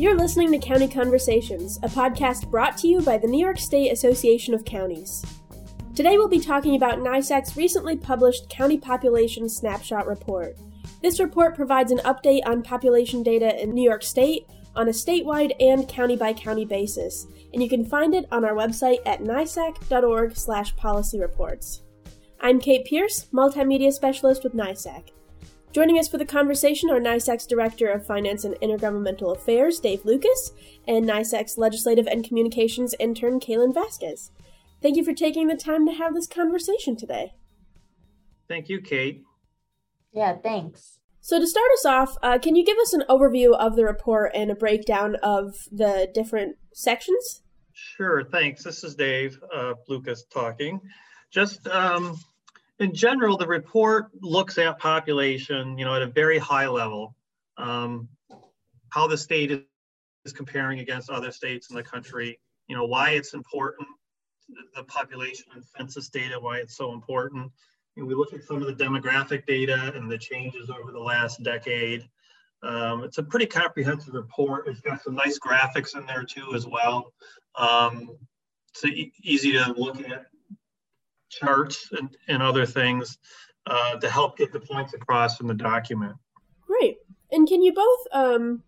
You're listening to County Conversations, a podcast brought to you by the New York State Association of Counties. Today we'll be talking about NYSAC's recently published County Population Snapshot Report. This report provides an update on population data in New York State on a statewide and county by county basis, and you can find it on our website at nysac.org/policy reports. I'm Kate Pierce, multimedia specialist with NYSAC. Joining us for the conversation are NYSAC's Director of Finance and Intergovernmental Affairs, Dave Lucas, and NYSAC's Legislative and Communications intern, Kaylin Vasquez. Thank you for taking the time to have this conversation today. Thank you, Kate. Yeah, thanks. So, to start us off, uh, can you give us an overview of the report and a breakdown of the different sections? Sure, thanks. This is Dave uh, Lucas talking. Just um, in general, the report looks at population, you know, at a very high level, um, how the state is comparing against other states in the country, you know, why it's important, the population and census data, why it's so important. We look at some of the demographic data and the changes over the last decade. Um, it's a pretty comprehensive report. It's got some nice graphics in there too as well. Um, it's easy to look at charts and, and other things uh, to help get the points across in the document. Great. And can you both um,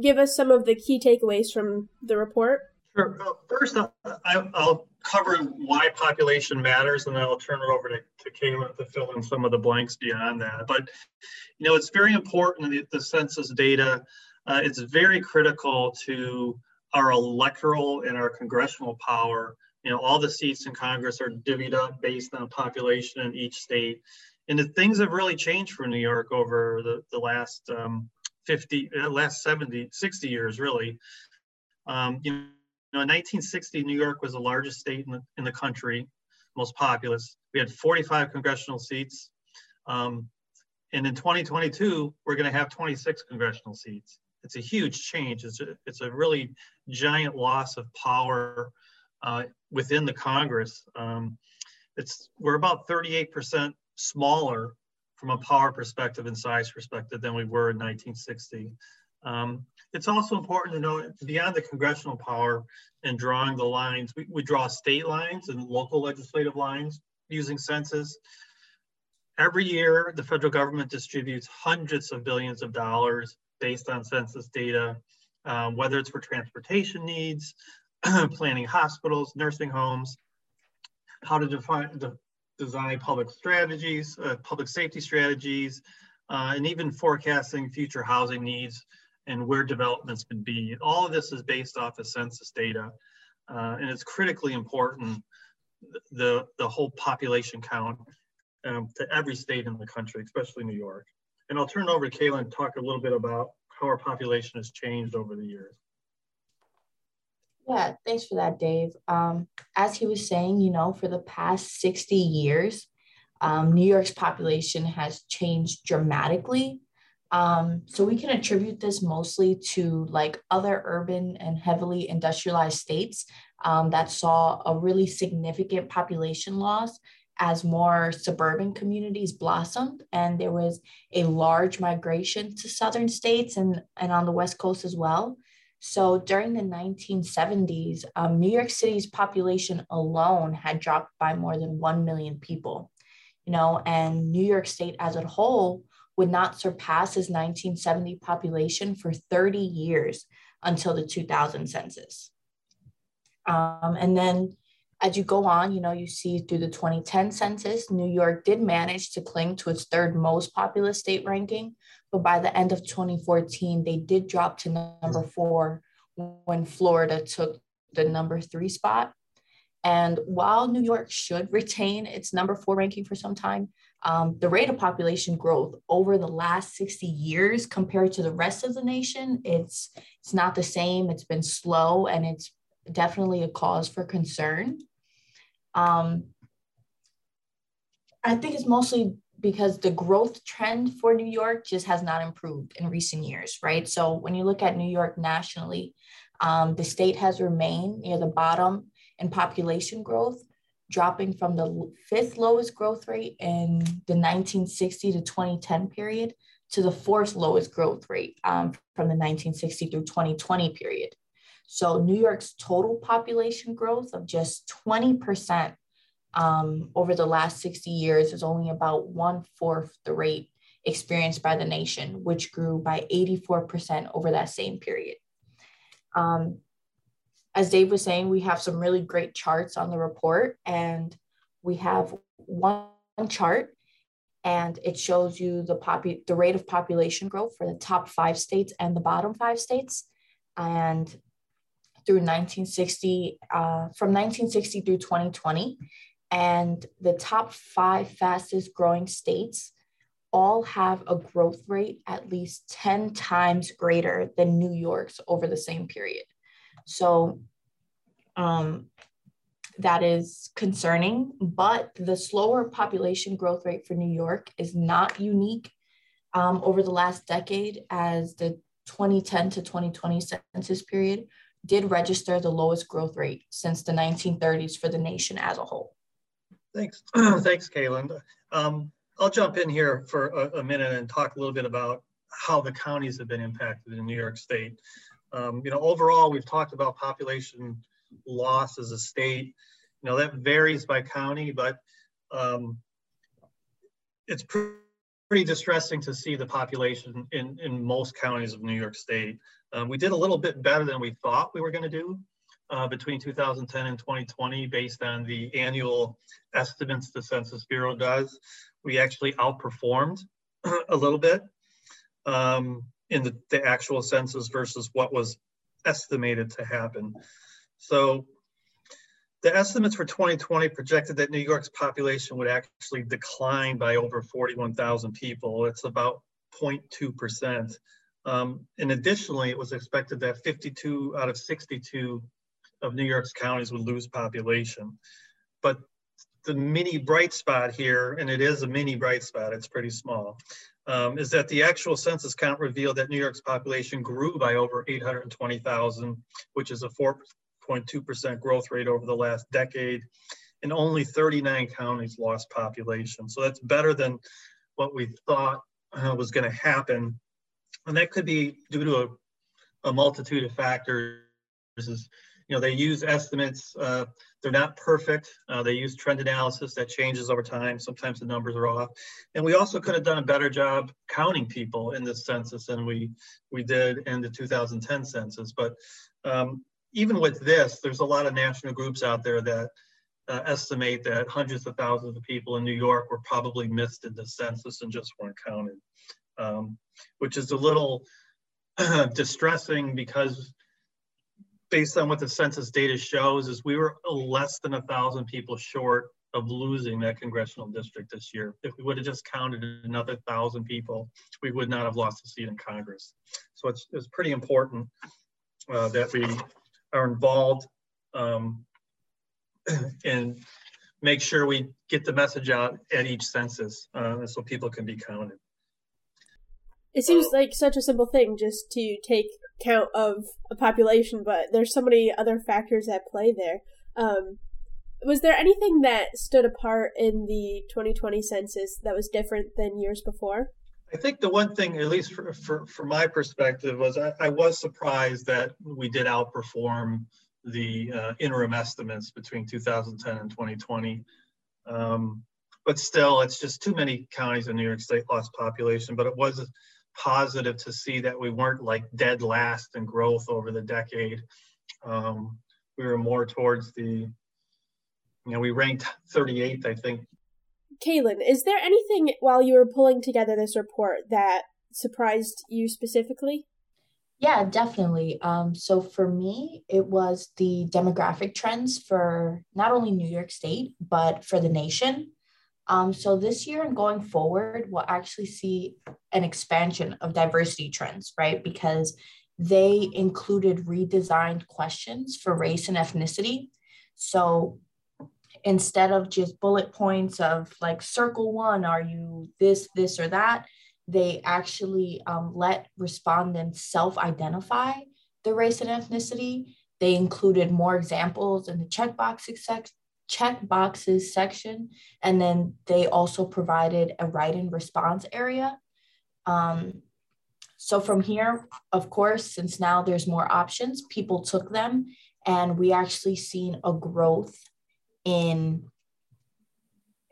give us some of the key takeaways from the report? Sure. Well, first, I'll, I'll, cover why population matters, and then I'll turn it over to, to Kayla to fill in some of the blanks beyond that. But, you know, it's very important, the, the census data, uh, it's very critical to our electoral and our congressional power you know, all the seats in Congress are divvied up based on population in each state. And the things have really changed for New York over the, the last um, 50, uh, last 70, 60 years, really. Um, you know, in 1960, New York was the largest state in the, in the country, most populous. We had 45 congressional seats. Um, and in 2022, we're going to have 26 congressional seats. It's a huge change. It's a, it's a really giant loss of power uh, within the Congress. Um, it's we're about 38% smaller from a power perspective and size perspective than we were in 1960. Um, it's also important to know beyond the congressional power and drawing the lines, we, we draw state lines and local legislative lines using census. Every year, the federal government distributes hundreds of billions of dollars based on census data, um, whether it's for transportation needs, planning hospitals, nursing homes, how to define, de design public strategies, uh, public safety strategies, uh, and even forecasting future housing needs and where developments could be. All of this is based off of census data, uh, and it's critically important, the, the whole population count um, to every state in the country, especially New York. And I'll turn over to Kaylin to talk a little bit about how our population has changed over the years. Yeah, thanks for that, Dave. Um, as he was saying, you know, for the past 60 years, um, New York's population has changed dramatically. Um, so we can attribute this mostly to like other urban and heavily industrialized states um, that saw a really significant population loss as more suburban communities blossomed and there was a large migration to southern states and, and on the west coast as well so during the 1970s, um, New York City's population alone had dropped by more than 1 million people, you know, and New York State as a whole would not surpass its 1970 population for 30 years until the 2000 census. Um, and then as you go on, you know, you see through the 2010 census, New York did manage to cling to its third most populous state ranking, but by the end of 2014, they did drop to number four when Florida took the number three spot. And while New York should retain its number four ranking for some time, um, the rate of population growth over the last 60 years compared to the rest of the nation, it's it's not the same. It's been slow and it's definitely a cause for concern. Um, I think it's mostly because the growth trend for New York just has not improved in recent years, right? So when you look at New York nationally, um, the state has remained near the bottom in population growth, dropping from the fifth lowest growth rate in the 1960 to 2010 period to the fourth lowest growth rate um, from the 1960 through 2020 period. So New York's total population growth of just 20% um, over the last 60 years is only about one fourth the rate experienced by the nation, which grew by 84% over that same period. Um, as Dave was saying, we have some really great charts on the report, and we have one chart, and it shows you the popu- the rate of population growth for the top five states and the bottom five states, and through 1960, uh, from 1960 through 2020, and the top five fastest growing states all have a growth rate at least 10 times greater than New York's over the same period. So um, that is concerning, but the slower population growth rate for New York is not unique um, over the last decade, as the 2010 to 2020 census period did register the lowest growth rate since the 1930s for the nation as a whole. Thanks, thanks, Kaylin. Um, I'll jump in here for a, a, minute and talk a little bit about how the counties have been impacted in New York State. Um, you know, overall, we've talked about population loss as a state. You know, that varies by county, but um, it's pretty, pretty distressing to see the population in, in most counties of New York State. Um, we did a little bit better than we thought we were going to do uh, between 2010 and 2020 based on the annual estimates the Census Bureau does. We actually outperformed a little bit. Um, in the, the actual census versus what was estimated to happen. So the estimates for 2020 projected that New York's population would actually decline by over 41,000 people. It's about 0.2%. Um, and additionally, it was expected that 52 out of 62 of New York's counties would lose population. But the mini bright spot here, and it is a mini bright spot, it's pretty small, um, is that the actual census count revealed that New York's population grew by over 820,000, which is a 4.2% growth rate over the last decade, and only 39 counties lost population. So that's better than what we thought uh, was going to happen. And that could be due to a, a multitude of factors. You know, they use estimates. Uh, they're not perfect. Uh, they use trend analysis that changes over time. Sometimes the numbers are off. And we also could have done a better job counting people in this census than we, we did in the 2010 census. But um, even with this, there's a lot of national groups out there that uh, estimate that hundreds of thousands of people in New York were probably missed in the census and just weren't counted, um, which is a little distressing because based on what the census data shows, is we were less than a thousand people short of losing that congressional district this year. If we would have just counted another thousand people, we would not have lost a seat in Congress. So it's, it's pretty important uh, that we are involved um, and make sure we get the message out at each census uh, so people can be counted. It seems like such a simple thing just to take count of a population, but there's so many other factors at play there. Um, was there anything that stood apart in the 2020 census that was different than years before? I think the one thing, at least for, for, my perspective, was I, I, was surprised that we did outperform the uh, interim estimates between 2010 and 2020. Um, but still, it's just too many counties in New York State lost population. But it was positive to see that we weren't like dead last in growth over the decade. Um, we were more towards the, you know, we ranked 38th, I think. Kaylin, is there anything while you were pulling together this report that surprised you specifically? Yeah, definitely. Um, so for me, it was the demographic trends for not only New York State, but for the nation. Um, so this year and going forward, we'll actually see an expansion of diversity trends, right? Because they included redesigned questions for race and ethnicity. So instead of just bullet points of like circle one, are you this, this, or that, they actually um, let respondents self identify the race and ethnicity. They included more examples in the checkbox check boxes section. And then they also provided a write in response area. Um, so from here, of course, since now there's more options, people took them and we actually seen a growth in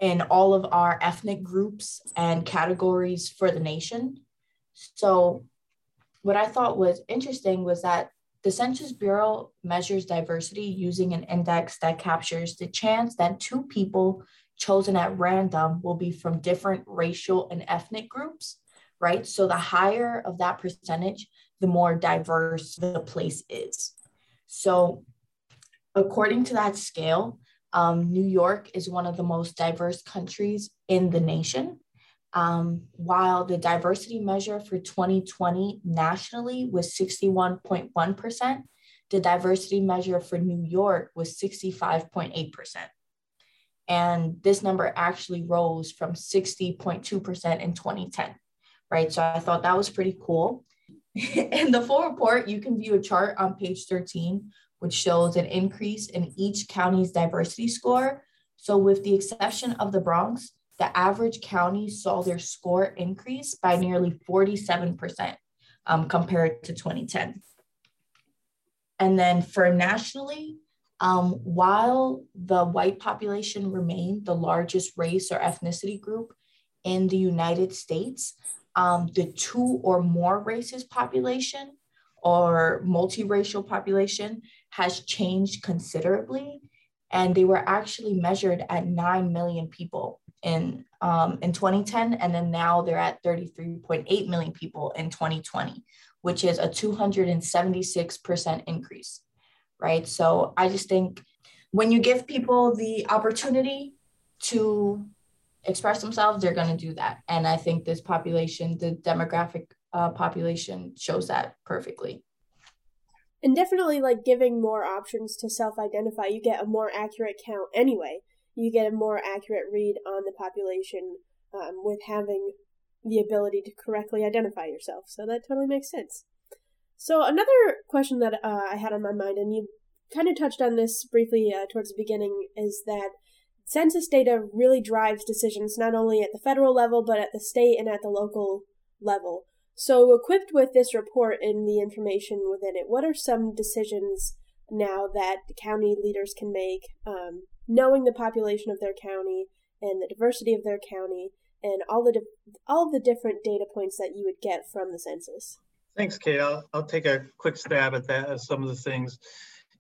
in all of our ethnic groups and categories for the nation. So what I thought was interesting was that the Census Bureau measures diversity using an index that captures the chance that two people chosen at random will be from different racial and ethnic groups right? So the higher of that percentage, the more diverse the place is. So, according to that scale, um, New York is one of the most diverse countries in the nation. Um, while the diversity measure for 2020 nationally was 61.1%, the diversity measure for New York was 65.8%. And this number actually rose from 60.2% in 2010 right? So I thought that was pretty cool. in the full report, you can view a chart on page 13, which shows an increase in each county's diversity score. So, with the exception of the Bronx, the average county saw their score increase by nearly 47% um, compared to 2010. And then for nationally, um, while the white population remained the largest race or ethnicity group in the United States, um, the two or more races population or multiracial population has changed considerably. And they were actually measured at 9 million people in, um, in 2010. And then now they're at 33.8 million people in 2020, which is a 276% increase, right? So I just think when you give people the opportunity to express themselves, they're going to do that. And I think this population, the demographic uh, population, shows that perfectly. And definitely, like giving more options to self identify, you get a more accurate count anyway. You get a more accurate read on the population um, with having the ability to correctly identify yourself. So that totally makes sense. So, another question that uh, I had on my mind, and you kind of touched on this briefly uh, towards the beginning, is that census data really drives decisions not only at the federal level, but at the state and at the local level. So, equipped with this report and the information within it, what are some decisions now that county leaders can make, um, knowing the population of their county and the diversity of their county, and all the di- all the different data points that you would get from the census? Thanks, Kate. I'll, I'll take a quick stab at that. As some of the things,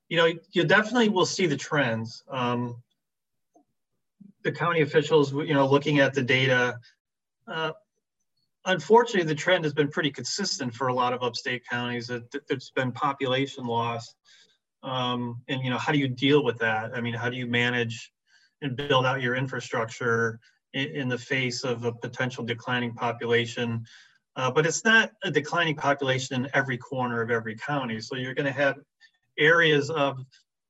you know, you definitely will see the trends. Um, the county officials, you know, looking at the data, uh, unfortunately, the trend has been pretty consistent for a lot of upstate counties. That there's been population loss, um, and you know, how do you deal with that? I mean, how do you manage and build out your infrastructure in, in the face of a potential declining population? Uh, but it's not a declining population in every corner of every county. So you're going to have areas of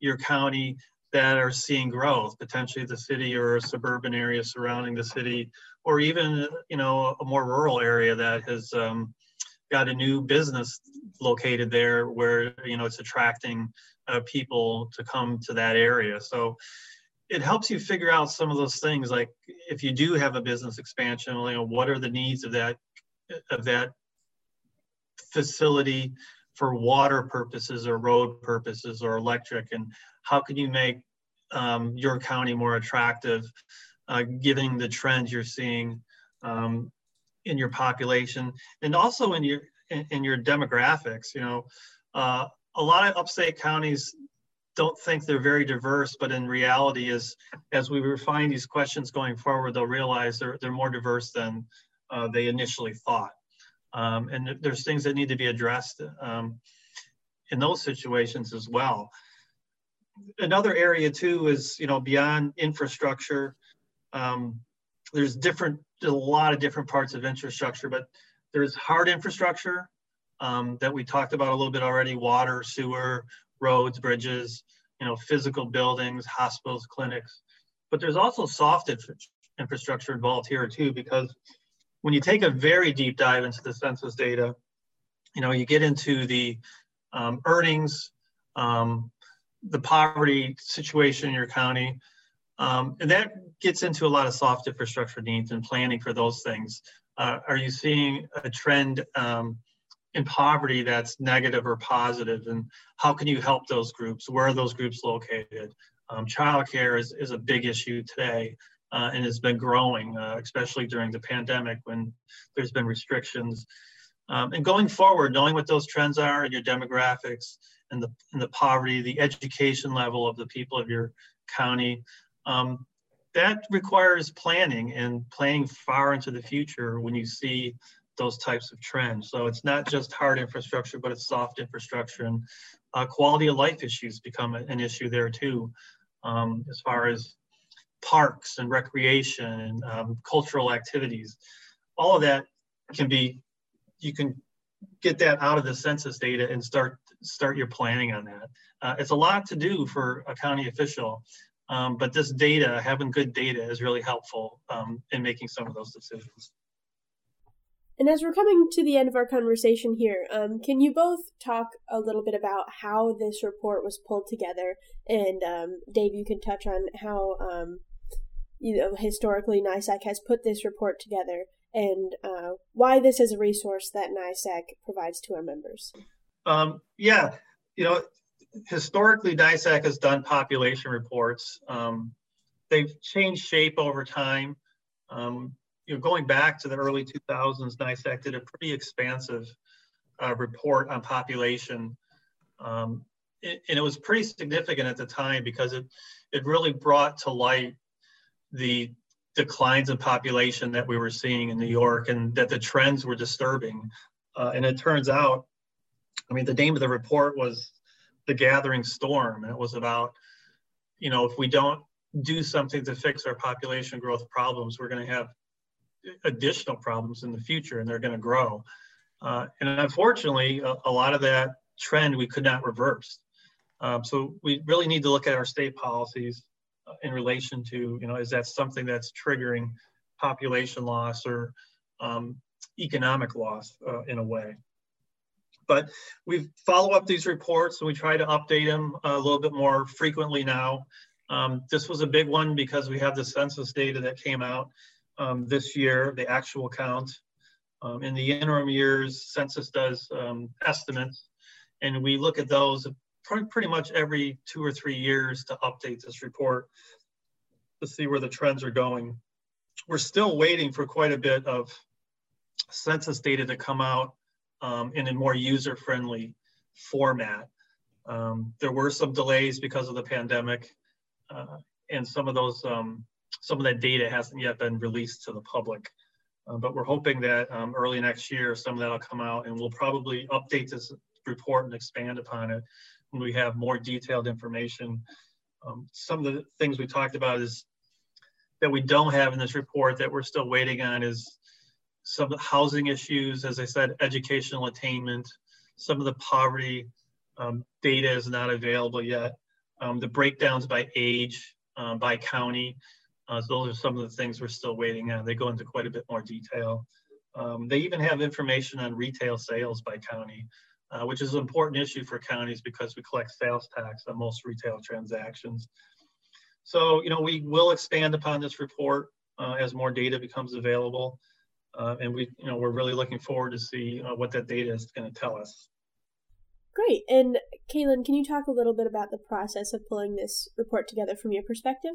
your county that are seeing growth, potentially the city or a suburban area surrounding the city, or even you know a more rural area that has um, got a new business located there where you know it's attracting uh, people to come to that area. So it helps you figure out some of those things, like if you do have a business expansion, you know what are the needs of that of that facility for water purposes or road purposes or electric and how can you make um, your county more attractive uh, given the trends you're seeing um, in your population and also in your in, in your demographics you know uh, a lot of upstate counties don't think they're very diverse but in reality is as we refine these questions going forward they'll realize they're, they're more diverse than uh, they initially thought um, and there's things that need to be addressed um, in those situations as well. Another area too is, you know, beyond infrastructure, um, there's different, a lot of different parts of infrastructure, but there's hard infrastructure um, that we talked about a little bit already, water, sewer, roads, bridges, you know, physical buildings, hospitals, clinics. But there's also soft infrastructure involved here too, because when you take a very deep dive into the census data, you know, you get into the um, earnings, um, the poverty situation in your county, um, and that gets into a lot of soft infrastructure needs and planning for those things. Uh, are you seeing a trend um, in poverty that's negative or positive? positive, and how can you help those groups? Where are those groups located? Um, childcare is, is a big issue today uh, and has been growing, uh, especially during the pandemic when there's been restrictions. Um, and going forward, knowing what those trends are and your demographics and the, and the poverty, the education level of the people of your county, um, that requires planning and planning far into the future when you see those types of trends. So it's not just hard infrastructure, but it's soft infrastructure and uh, quality of life issues become an issue there too, um, as far as parks and recreation and um, cultural activities. All of that can be, you can get that out of the census data and start start your planning on that. Uh, it's a lot to do for a county official, um, but this data, having good data is really helpful um, in making some of those decisions. And as we're coming to the end of our conversation here, um, can you both talk a little bit about how this report was pulled together? And um, Dave, you can touch on how um, you know historically NYSAC has put this report together and uh, why this is a resource that NYSAC provides to our members. Um, yeah, you know, historically NYSAC has done population reports. Um, they've changed shape over time. Um, you know, going back to the early 2000s, NYSAC did a pretty expansive uh, report on population. Um, it, and it was pretty significant at the time because it, it really brought to light the declines in population that we were seeing in New York and that the trends were disturbing. Uh, and it turns out, I mean, the name of the report was The Gathering Storm. And it was about, you know, if we don't do something to fix our population growth problems, we're going to have additional problems in the future and they're going to grow. Uh, and unfortunately, a, a, lot of that trend we could not reverse. Um, so we really need to look at our state policies uh, in relation to, you know, is that something that's triggering population loss or um, economic loss uh, in a way. But we follow up these reports and we try to update them a little bit more frequently now. Um, this was a big one because we have the census data that came out um, this year, the actual count. Um, in the interim years, census does um, estimates, and we look at those pretty much every two or three years to update this report to see where the trends are going. We're still waiting for quite a bit of census data to come out um, in a more user-friendly format. Um, there were some delays because of the pandemic, uh, and some of those um, some of that data hasn't yet been released to the public. Uh, but we're hoping that um, early next year, some of that will come out and we'll probably update this report and expand upon it when we have more detailed information. Um, some of the things we talked about is that we don't have in this report that we're still waiting on is some housing issues, as I said, educational attainment, some of the poverty um, data is not available yet. Um, the breakdowns by age, um, by county, uh, so those are some of the things we're still waiting on. They go into quite a bit more detail. Um, they even have information on retail sales by county, uh, which is an important issue for counties because we collect sales tax on most retail transactions. So, you know, we will expand upon this report uh, as more data becomes available. Uh, and we, you know, we're really looking forward to see uh, what that data is going to tell us. Great. And Kaylin, can you talk a little bit about the process of pulling this report together from your perspective?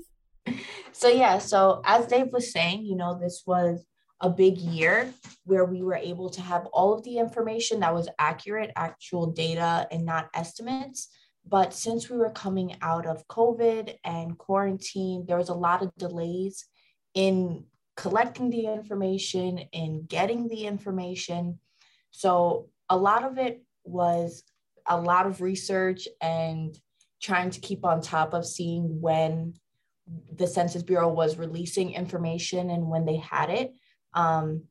so yeah, so as Dave was saying, you know, this was a big year where we were able to have all of the information that was accurate, actual data, and not estimates. But since we were coming out of COVID and quarantine, there was a lot of delays in collecting the information and getting the information. So a lot of it was a lot of research and trying to keep on top of seeing when the Census Bureau was releasing information and when they had it. Um,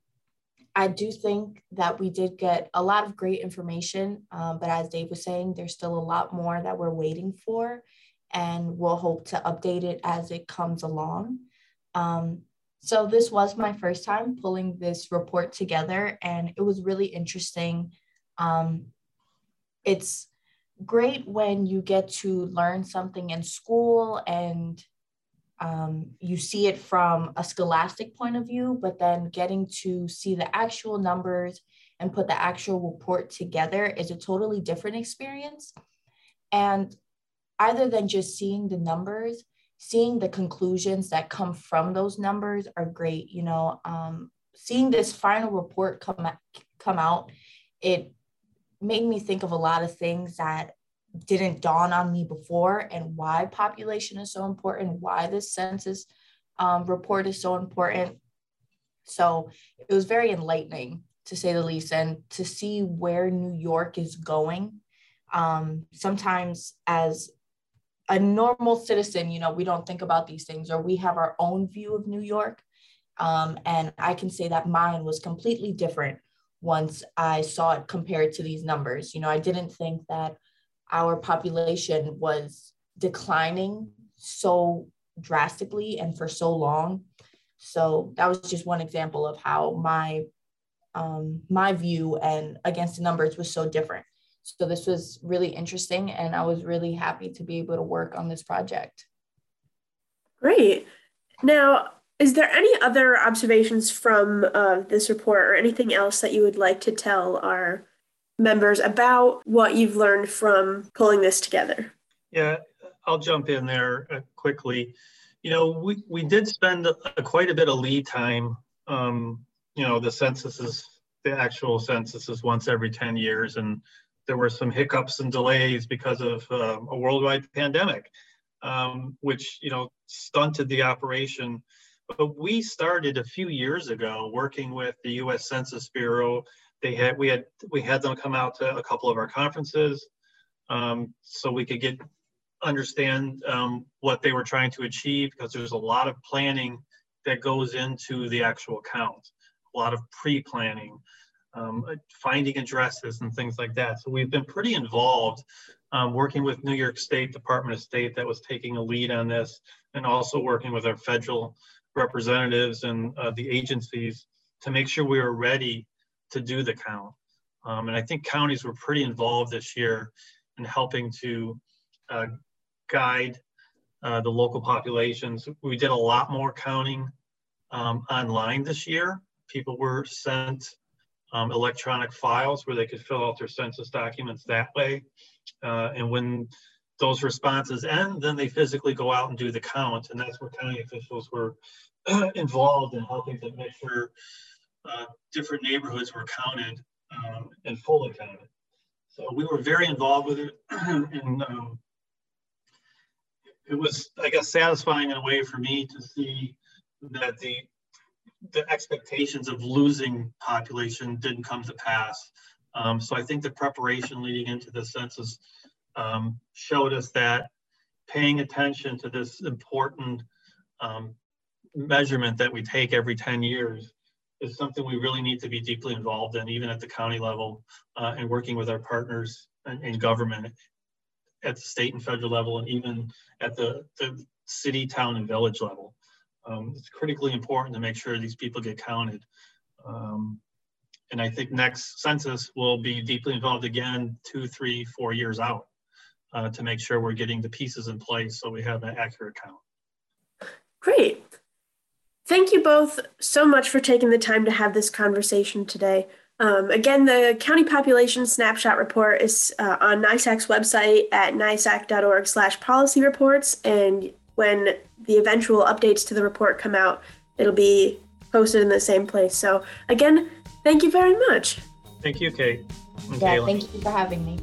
I do think that we did get a lot of great information, um, but as Dave was saying, there's still a lot more that we're waiting for, and we'll hope to update it as it comes along. Um, so, this was my first time pulling this report together, and it was really interesting. Um, it's great when you get to learn something in school and um, you see it from a scholastic point of view, but then getting to see the actual numbers and put the actual report together is a totally different experience. And other than just seeing the numbers, seeing the conclusions that come from those numbers are great. You know, um, seeing this final report come come out, it made me think of a lot of things that didn't dawn on me before and why population is so important, why this census um, report is so important. So it was very enlightening to say the least, and to see where New York is going. Um, sometimes, as a normal citizen, you know, we don't think about these things or we have our own view of New York. Um, and I can say that mine was completely different once I saw it compared to these numbers. You know, I didn't think that our population was declining so drastically and for so long. So that was just one example of how my um, my view and against the numbers was so different. So this was really interesting, and I was really happy to be able to work on this project. Great. Now, is there any other observations from uh, this report or anything else that you would like to tell our members about what you've learned from pulling this together? Yeah, I'll jump in there uh, quickly. You know, we, we did spend a, a, quite a bit of lead time. Um, you know, the census is the actual census is once every 10 years, and there were some hiccups and delays because of uh, a worldwide pandemic, um, which, you know, stunted the operation. But we started a few years ago working with the US Census Bureau they had we had we had them come out to a couple of our conferences um, so we could get understand um, what they were trying to achieve because there's a lot of planning that goes into the actual count a lot of pre-planning um, finding addresses and things like that so we've been pretty involved um, working with new york state department of state that was taking a lead on this and also working with our federal representatives and uh, the agencies to make sure we were ready to do the count. Um, and I think counties were pretty involved this year in helping to uh, guide uh, the local populations. We did a lot more counting um, online this year. People were sent um, electronic files where they could fill out their census documents that way. Uh, and when those responses end, then they physically go out and do the count. And that's where county officials were involved in helping to make sure uh, different neighborhoods were counted um, and fully counted. So we were very involved with it, and um, it was, I guess, satisfying in a way for me to see that the the expectations of losing population didn't come to pass. Um, so I think the preparation leading into the census um, showed us that paying attention to this important um, measurement that we take every 10 years is something we really need to be deeply involved in, even at the county level, uh, and working with our partners in, in, government at the state and federal level, and even at the, the city, town, and village level. Um, it's critically important to make sure these people get counted. Um, and I think next census will be deeply involved again, two, three, four years out uh, to make sure we're getting the pieces in place so we have an accurate count. Great. Thank you both so much for taking the time to have this conversation today. Um, again, the county population snapshot report is uh, on NYSAC's website at nysac.org slash policy reports. And when the eventual updates to the report come out, it'll be posted in the same place. So again, thank you very much. Thank you, Kate. yeah, thank you for having me.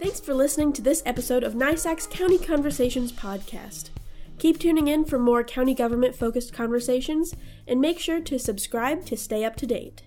Thanks for listening to this episode of NYSAC's County Conversations podcast. Keep tuning in for more county government focused conversations and make sure to subscribe to stay up to date.